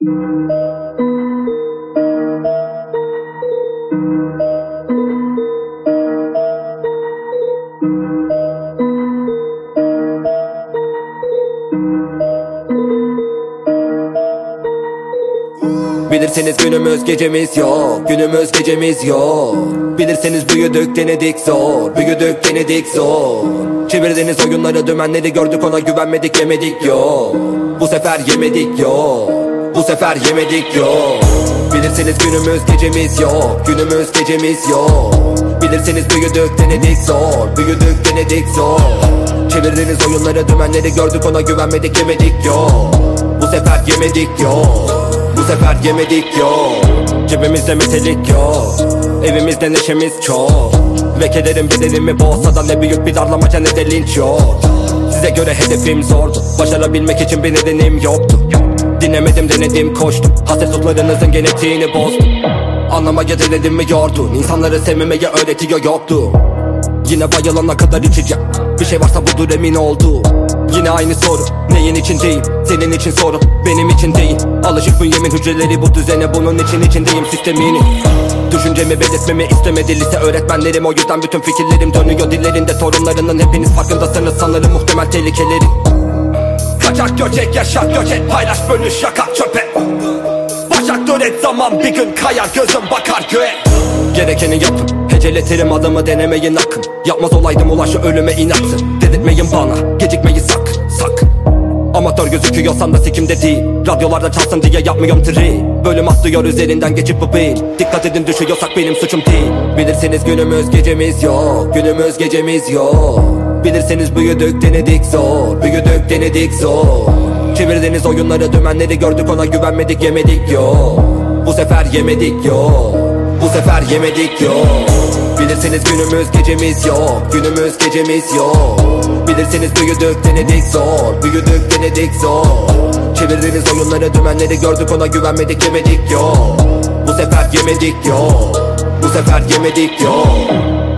Bilirseniz günümüz gecemiz yok Günümüz gecemiz yok. Bilirseniz büyüdük denedik zor Büyüdük denedik zor. Çevirdiğiniz oyunları dümenleri gördük ona güvenmedik yemedik yok. Bu sefer yemedik yok Bu sefer yemedik yok. Bilirseniz günümüz gecemiz yok. Günümüz gecemiz yok. Bilirseniz büyüdük denedik zor. Büyüdük denedik zor. Çevirdiğiniz oyunları dümenleri gördük ona güvenmedik yemedik yok. Bu sefer yemedik yok. Bu sefer yemedik yok. Cebimizde metelik yok. Evimizde neşemiz çok. Ve kederim bedenimi boğsa da ne büyük bir darlamaca ne de linç yok. Size göre hedefim zordu. Başarabilmek için bir nedenim yoktu Dinlemedim denedim koştum. Hassaslıklarınızın genetiğini bozdum. Anlamaya denedim mi yordun. İnsanları sevmemeye öğretiyor yoktu. Yine bayılana kadar içeceğim. Bir şey varsa budur emin oldu Yine aynı soru. Neyin içindeyim? Senin için sorun Benim için değil. Alışık bünyemin hücreleri bu düzene. Bunun için içindeyim sistemini. Düşüncemi belirtmemi istemedi lise öğretmenlerim. O yüzden bütün fikirlerim dönüyor dillerinde. Torunlarının hepiniz farkındasınız. Sanırım muhtemel tehlikeleri Kaçak göçek yaşat göç et Paylaş bölüş yakar çöpe. Başak dön et zaman bir gün kayar Gözüm bakar göğe. Gerekeni yapın Heceletirim adımı denemeyin akın. Yapmaz olaydım ulaşı ölüme inatsın. Dedirtmeyin bana gecikmeyi sakın sakın Amatör gözüküyorsan da sikimde değil Radyolarda çalsın diye yapmıyorum tri. Bölüm atlıyor üzerinden geçip bu beyin Dikkat edin düşüyorsak benim suçum değil. Bilirseniz günümüz gecemiz yok Günümüz gecemiz yok Bilirseniz büyüdük denedik zor. Büyüdük denedik zor. Çevirdiğiniz oyunları dümenleri gördük ona güvenmedik yemedik yok. Bu sefer yemedik yok. Bu sefer yemedik yok. Bilirseniz günümüz gecemiz yok. Günümüz gecemiz yok. Bilirseniz büyüdük denedik zor. Büyüdük denedik zor. Çevirdiğiniz oyunları dümenleri gördük ona güvenmedik yemedik yok. Bu sefer yemedik yok. Bu sefer yemedik yok